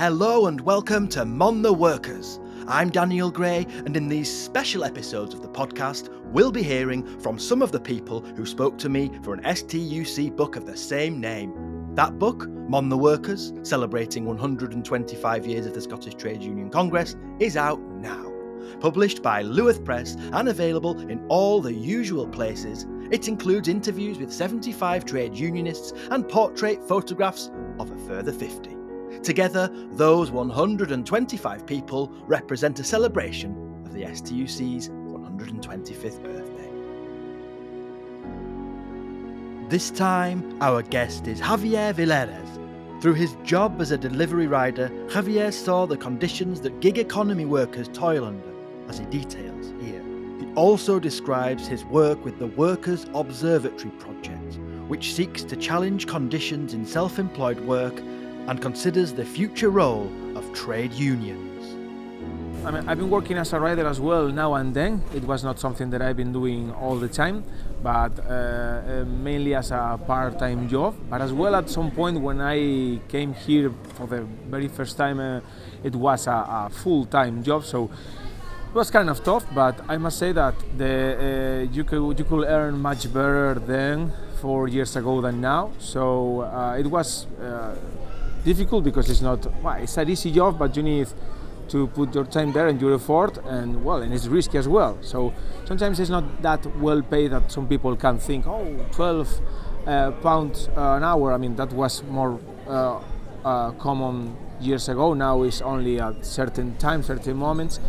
Hello and welcome to Mon the Workers. I'm Daniel Gray, and in these special episodes of the podcast, we'll be hearing from some of the people who spoke to me for an STUC book of the same name. That book, Mon the Workers, celebrating 125 years of the Scottish Trade Union Congress, is out now. Published by Luath Press and available in all the usual places, it includes interviews with 75 trade unionists and portrait photographs of a further 50. Together, those 125 people represent a celebration of the STUC's 125th birthday. This time, our guest is Javier Villérez. Through his job as a delivery rider, Javier saw the conditions that gig economy workers toil under, as he details here. He also describes his work with the Workers' Observatory Project, which seeks to challenge conditions in self employed work and considers the future role of trade unions. I mean, I've been working as a rider as well now and then. It was not something that I've been doing all the time, but uh, uh, mainly as a part-time job. But as well, at some point when I came here for the very first time, uh, it was a, a, full-time job. So it was kind of tough. But I must say that the, uh, you could you could earn much better then four years ago than now. So uh, it was uh, difficult because it's not well, it's an easy job, but you need to put your time there and your effort, and well, and it's risky as well. So sometimes it's not that well paid that some people can think, oh, 12 uh, pounds an hour. I mean, that was more uh, uh, common years ago. Now it's only at certain times, certain moments.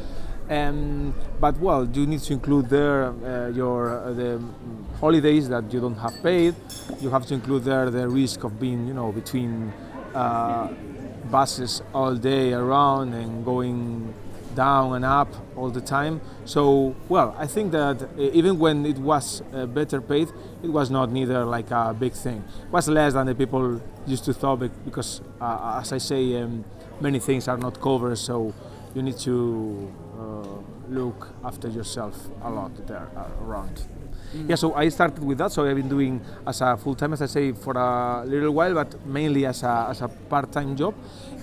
Um, but well, you need to include there uh, your uh, the holidays that you don't have paid. You have to include there the risk of being, you know, between uh, buses all day around and going down and up all the time. So, well, I think that even when it was uh, better paid, it was not neither like a big thing. It was less than the people used to thought because, uh, as I say, um, many things are not covered. So you need to uh, look after yourself a lot there uh, around. Mm. Yeah, so I started with that. So I've been doing as a full time, as I say, for a little while, but mainly as a, as a part time job.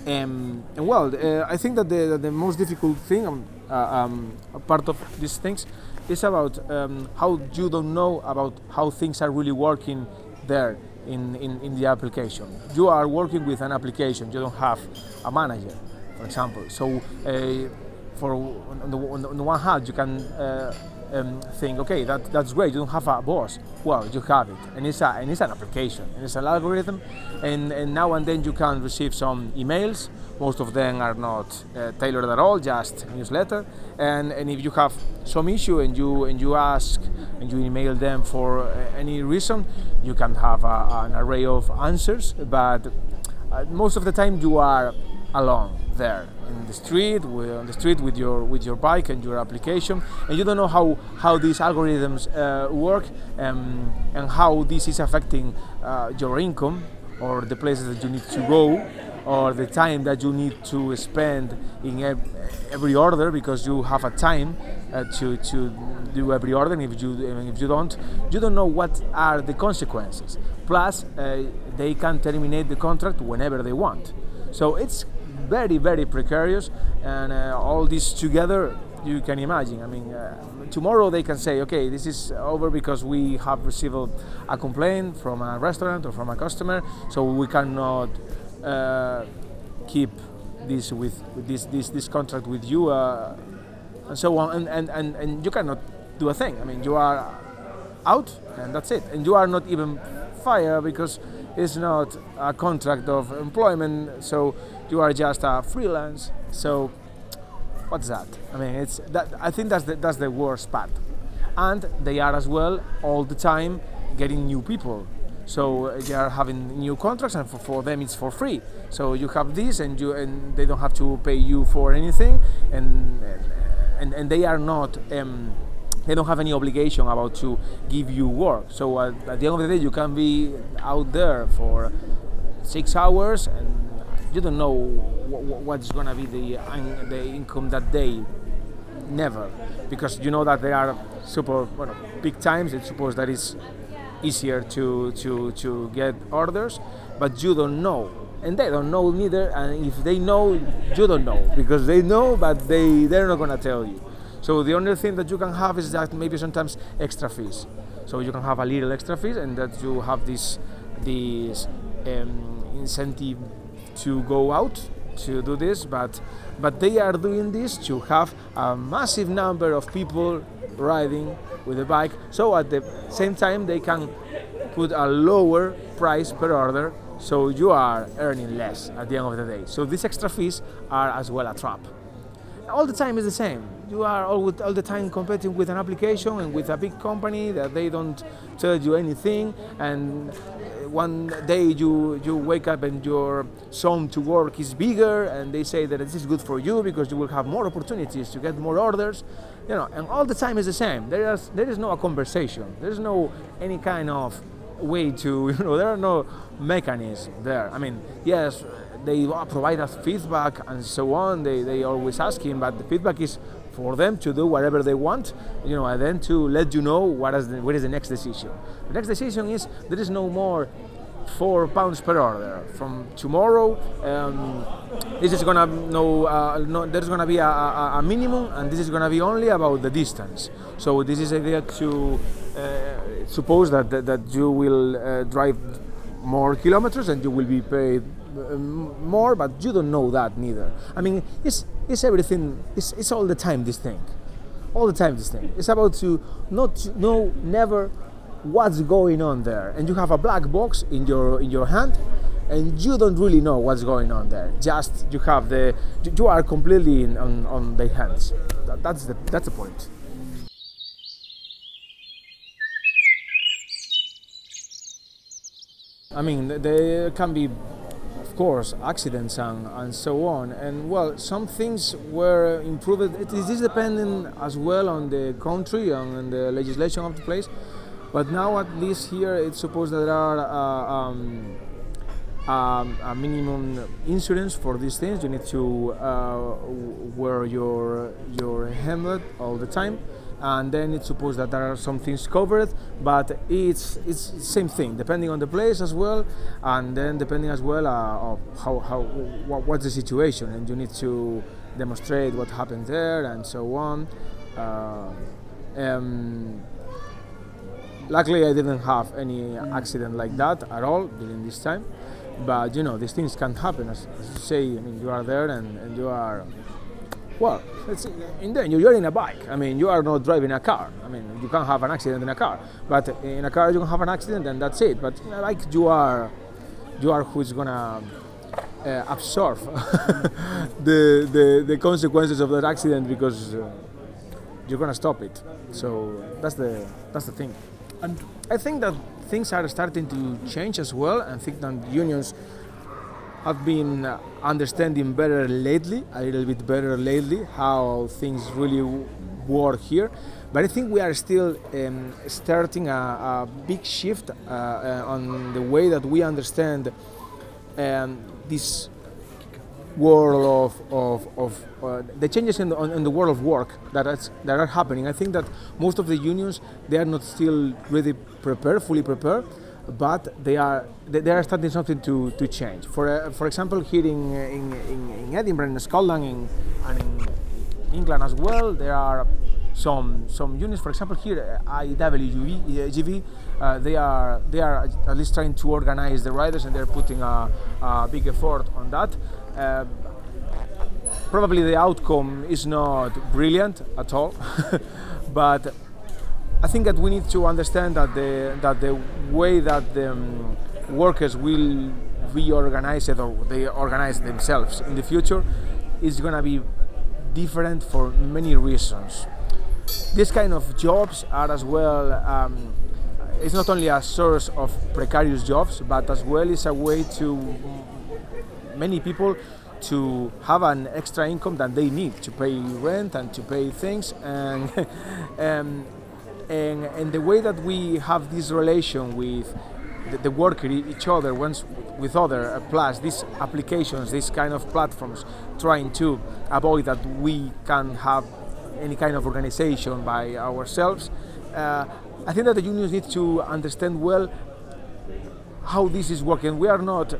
Um, and well, uh, I think that the, the most difficult thing, um, uh, um, part of these things, is about um, how you don't know about how things are really working there in, in, in the application. You are working with an application, you don't have a manager, for example. So, uh, for on the, on the, one hand, you can uh, um, think, okay, that, that's great. You don't have a boss. Well, you have it, and it's a, and it's an application, and it's an algorithm, and, and now and then you can receive some emails. Most of them are not uh, tailored at all, just newsletter. And, and if you have some issue and you and you ask and you email them for uh, any reason, you can have a, an array of answers. But uh, most of the time, you are alone there in the street, on the street with your with your bike and your application, and you don't know how how these algorithms uh, work um, and how this is affecting uh, your income or the places that you need to go or the time that you need to spend in every order because you have a time uh, to, to do every order and if you if you don't you don't know what are the consequences. Plus uh, they can terminate the contract whenever they want. So it's very, very precarious, and uh, all this together, you can imagine. I mean, uh, tomorrow they can say, okay, this is over because we have received a complaint from a restaurant or from a customer, so we cannot uh, keep this with, with, this, this this contract with you, uh, and so on, and, and, and, and you cannot do a thing. I mean, you are out, and that's it, and you are not even fired because it's not a contract of employment, so you are just a freelance. So what's that? I mean, it's that. I think that's the, that's the worst part, and they are as well all the time getting new people. So uh, they are having new contracts, and for, for them it's for free. So you have this, and you and they don't have to pay you for anything, and and, and they are not. Um, they don't have any obligation about to give you work. So uh, at the end of the day, you can be out there for six hours and you don't know what's gonna be the the income that day. Never, because you know that they are super well, big times. It's suppose that it's easier to to to get orders, but you don't know and they don't know neither. And if they know, you don't know because they know, but they they're not gonna tell you. So the only thing that you can have is that maybe sometimes extra fees. So you can have a little extra fees, and that you have this this um, incentive to go out to do this. But but they are doing this to have a massive number of people riding with a bike. So at the same time, they can put a lower price per order so you are earning less at the end of the day. So these extra fees are as well a trap. All the time is the same. You are all, all the time competing with an application and with a big company that they don't tell you anything. And one day you, you wake up and your zone to work is bigger, and they say that this is good for you because you will have more opportunities to get more orders. You know, and all the time is the same. There is there is no conversation. There is no any kind of way to you know there are no mechanisms there. I mean, yes, they provide us feedback and so on. They, they always ask him, but the feedback is for them to do whatever they want, you know, and then to let you know what is the, what is the next decision. The next decision is there is no more four pounds per order. From tomorrow, um, this is gonna no, uh, no there's gonna be a, a, a, minimum, and this is gonna be only about the distance. So this is idea to uh, suppose that, that, that you will uh, drive more kilometers and you will be paid Uh, more, but you don't know that neither. I mean, it's it's everything. It's it's all the time this thing, all the time this thing. It's about to not know never what's going on there, and you have a black box in your in your hand, and you don't really know what's going on there. Just you have the you are completely in, on on the hands. That's the that's the point. I mean, there can be, course, accidents and, and so on. And well, some things were improved. It is depending as well on the country and the legislation of the place. But now, at least here, it's supposed that there are uh, um, um, a minimum insurance for these things. You need to uh, wear your your helmet all the time and then it's supposed that there are some things covered but it's it's same thing depending on the place as well and then depending as well uh, of how, how what, what's the situation and you need to demonstrate what happened there and so on. Uh, um, luckily i didn't have any accident like that at all during this time but you know these things can happen as, as you say i mean you are there and, and you are well, in then you're in a bike. I mean, you are not driving a car. I mean, you can't have an accident in a car, but in a car you can have an accident and that's it. But bike, you are, you are who's gonna uh, absorb the, the the consequences of that accident because uh, you're gonna stop it. So that's the that's the thing. And I think that things are starting to change as well. I think that unions have been understanding better lately, a little bit better lately, how things really work here. But I think we are still um, starting a, a, big shift uh, uh, on the way that we understand um, this world of, of, of uh, the changes in the, in the world of work that, that are happening. I think that most of the unions, they are not still really prepared, fully prepared but they are they are starting something to, to change. For uh, for example, here in, in, in, Edinburgh, in Scotland, in, and in England as well, there are some some units. For example, here IWGB, uh, they are they are at least trying to organize the riders, and they're putting a, a big effort on that. Uh, probably the outcome is not brilliant at all, but I think that we need to understand that the that the way that the um, workers will reorganize it or they organize themselves in the future is going to be different for many reasons. These kind of jobs are as well. Um, it's not only a source of precarious jobs, but as well is a way to many people to have an extra income that they need to pay rent and to pay things and um, and, and the way that we have this relation with the, the worker each other once with other uh, plus these applications these kind of platforms trying to avoid that we can have any kind of organization by ourselves uh, i think that the unions need to understand well how this is working. We are not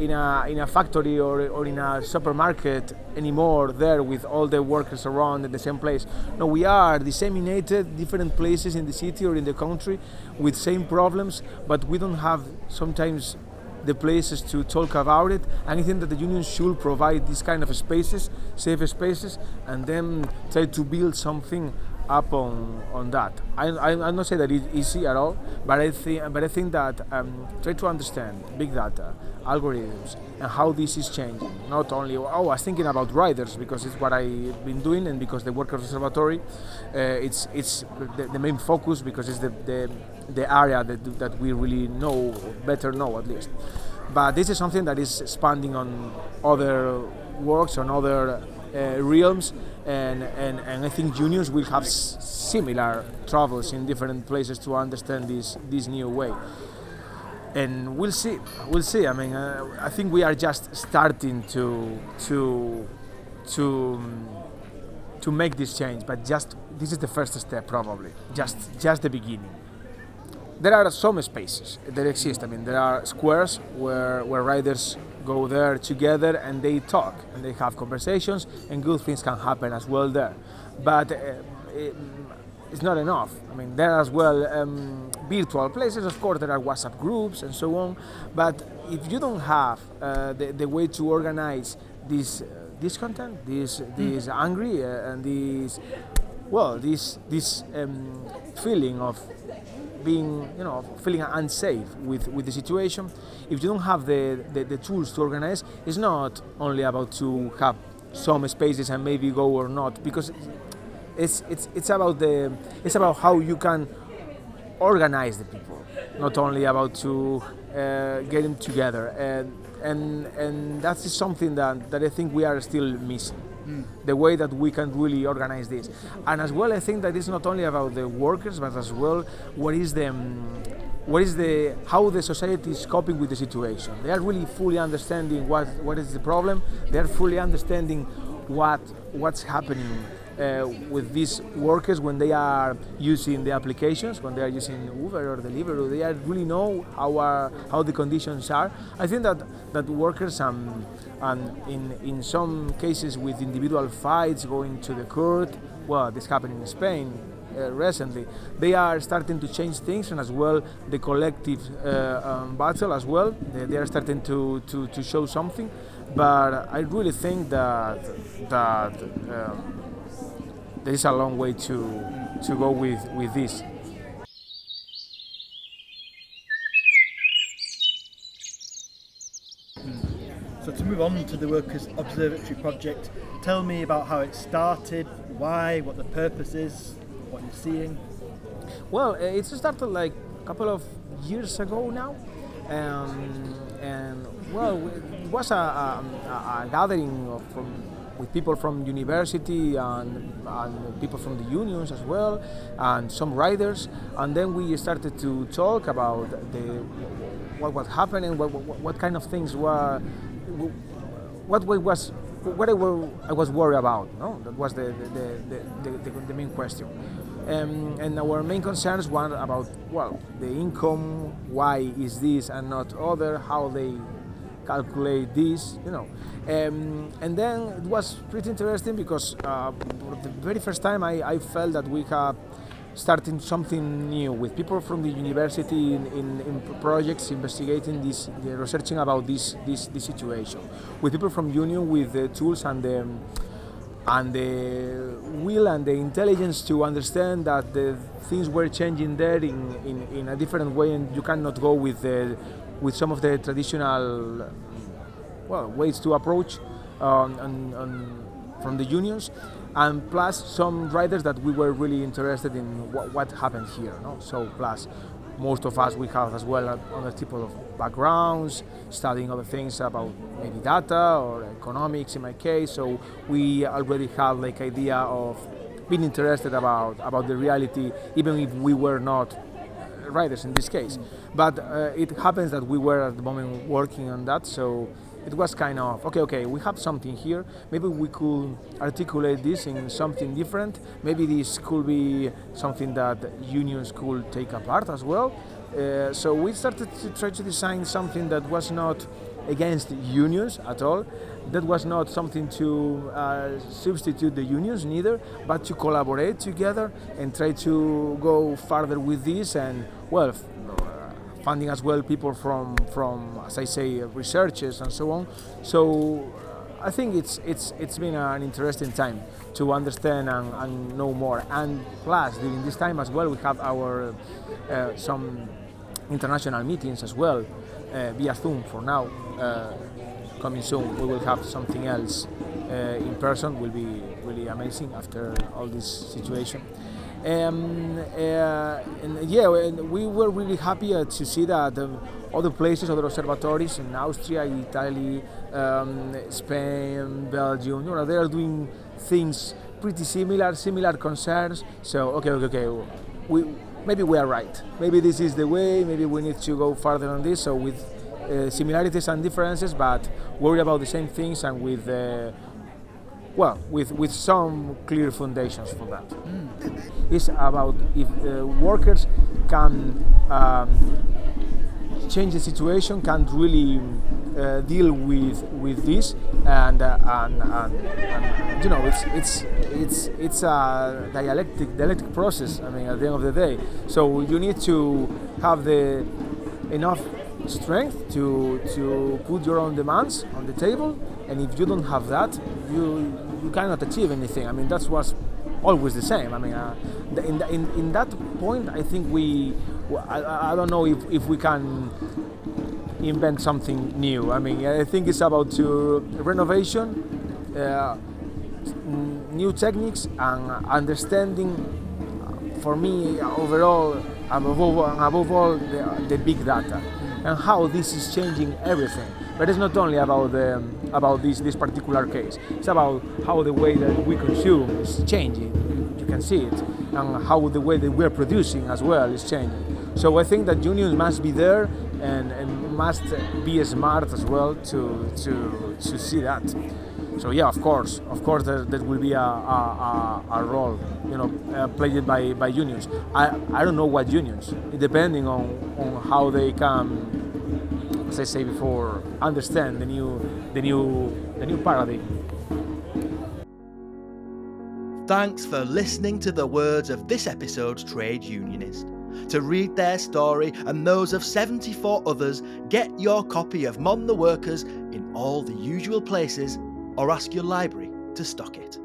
in a in a factory or, or in a supermarket anymore there with all the workers around in the same place. No we are disseminated different places in the city or in the country with same problems but we don't have sometimes the places to talk about it. Think that the union should provide these kind of spaces safe spaces and then try to build something up on, on that. I, I, I'm not saying that it's easy at all, but I think, but I think that um, try to understand big data, algorithms, and how this is changing. Not only, oh, I was thinking about riders because it's what I've been doing, and because the Workers Observatory, uh, it's it's the, the, main focus because it's the, the, the area that, that we really know, better know at least. But this is something that is expanding on other works, on other uh, realms and, and, and I think juniors will have s- similar travels in different places to understand this this new way. And we'll see, we'll see. I mean, uh, I think we are just starting to to to to make this change, but just this is the first step, probably, just just the beginning. There are some spaces that exist. I mean, there are squares where where riders go there together and they talk and they have conversations and good things can happen as well there. But uh, it, it's not enough. I mean, there are as well um, virtual places, of course, there are WhatsApp groups and so on. But if you don't have uh, the, the way to organize this, uh, this content, this, this mm. angry uh, and this, well, this, this um, feeling of being, you know, feeling unsafe with, with the situation, if you don't have the, the, the tools to organize, it's not only about to have some spaces and maybe go or not, because it's, it's, it's about the it's about how you can organize the people, not only about to uh, get them together, and and and that is something that, that I think we are still missing mm. the way that we can really organize this. And as well, I think that it's not only about the workers, but as well, what is the um, what is the how the society is coping with the situation. They are really fully understanding what what is the problem. They are fully understanding what what's happening with these workers when they are using the applications, when they are using Uber or Deliveroo, they really know how are, how the conditions are. I think that that workers um, and in in some cases with individual fights going to the court, well, this happened in Spain. Uh, recently, they are starting to change things, and as well the collective uh, um, battle as well. They, they, are starting to, to, to show something, but I really think that that um, there is a long way to to go with with this. So to move on to the Workers Observatory project, tell me about how it started, why, what the purpose is, what you're seeing. Well, it started like a couple of years ago now, um, and well, it was a, a, a gathering of, from with people from university and, and, people from the unions as well, and some riders. And then we started to talk about the what was happening, what, what, what kind of things were, what was what I, was worried about. No, that was the the, the, the, the main question. Um, and our main concerns were about well the income, why is this and not other, how they calculate this, you know. Um, and then it was pretty interesting because uh, for the very first time I, I felt that we have starting something new with people from the university in, in, in projects investigating this, researching about this, this, this situation, with people from union with the tools and the and the will and the intelligence to understand that the things were changing there in, in, in a different way and you cannot go with the, with some of the traditional well ways to approach um, and, and from the unions and plus some riders that we were really interested in what, what happened here no? so plus most of us we have as well other type of backgrounds studying other things about maybe data or economics in my case so we already had like idea of being interested about about the reality even if we were not riders in this case. But uh, it happens that we were at the moment working on that so it was kind of okay okay we have something here. Maybe we could articulate this in something different. Maybe this could be something that unions could take apart as well. Uh, so we started to try to design something that was not against unions at all. That was not something to uh, substitute the unions, neither, but to collaborate together and try to go further with this and, well, funding as well people from, from as I say, researchers and so on. So I think it's, it's, it's been an interesting time to understand and, and know more. And plus, during this time as well, we have our uh, some international meetings as well uh, via Zoom for now. Uh, coming soon, we will have something else uh, in person. Will be really amazing after all this situation. Um, uh, and yeah, we were really happy uh, to see that other places, other observatories in Austria, Italy, um, Spain, Belgium, you know, they are doing things pretty similar, similar concerns. So okay, okay, okay, we maybe we are right. Maybe this is the way. Maybe we need to go further on this. So with uh, similarities and differences, but worry about the same things and with. Uh, well, with, with some clear foundations for that. Mm. It's about if uh, workers can um, change the situation, can't really uh, deal with with this, and, uh, and, and, and, you know it's it's it's it's a dialectic dialectic process. I mean, at the end of the day, so you need to have the enough strength to to put your own demands on the table. And if you don't have that you you cannot achieve anything. I mean that's what's always the same i mean uh, in, in, in that point i think we I, I don't know if, if we can invent something new i mean i think it's about to renovation uh, new techniques and understanding for me overall above all, above all the, the big data and how this is changing everything. But it's not only about the, about this this particular case. It's about how the way that we consume is changing. You can see it, and how the way that we're producing as well is changing. So I think that unions must be there and, and must be smart as well to to to see that. So yeah, of course, of course, there, there will be a, a, a, role, you know, uh, played by, by unions. I, I don't know what unions, depending on, on how they can, as I say before, understand the new the new the new paradigm. Thanks for listening to the words of this episode's trade unionist. To read their story and those of 74 others, get your copy of Mon the Workers in all the usual places or ask your library to stock it.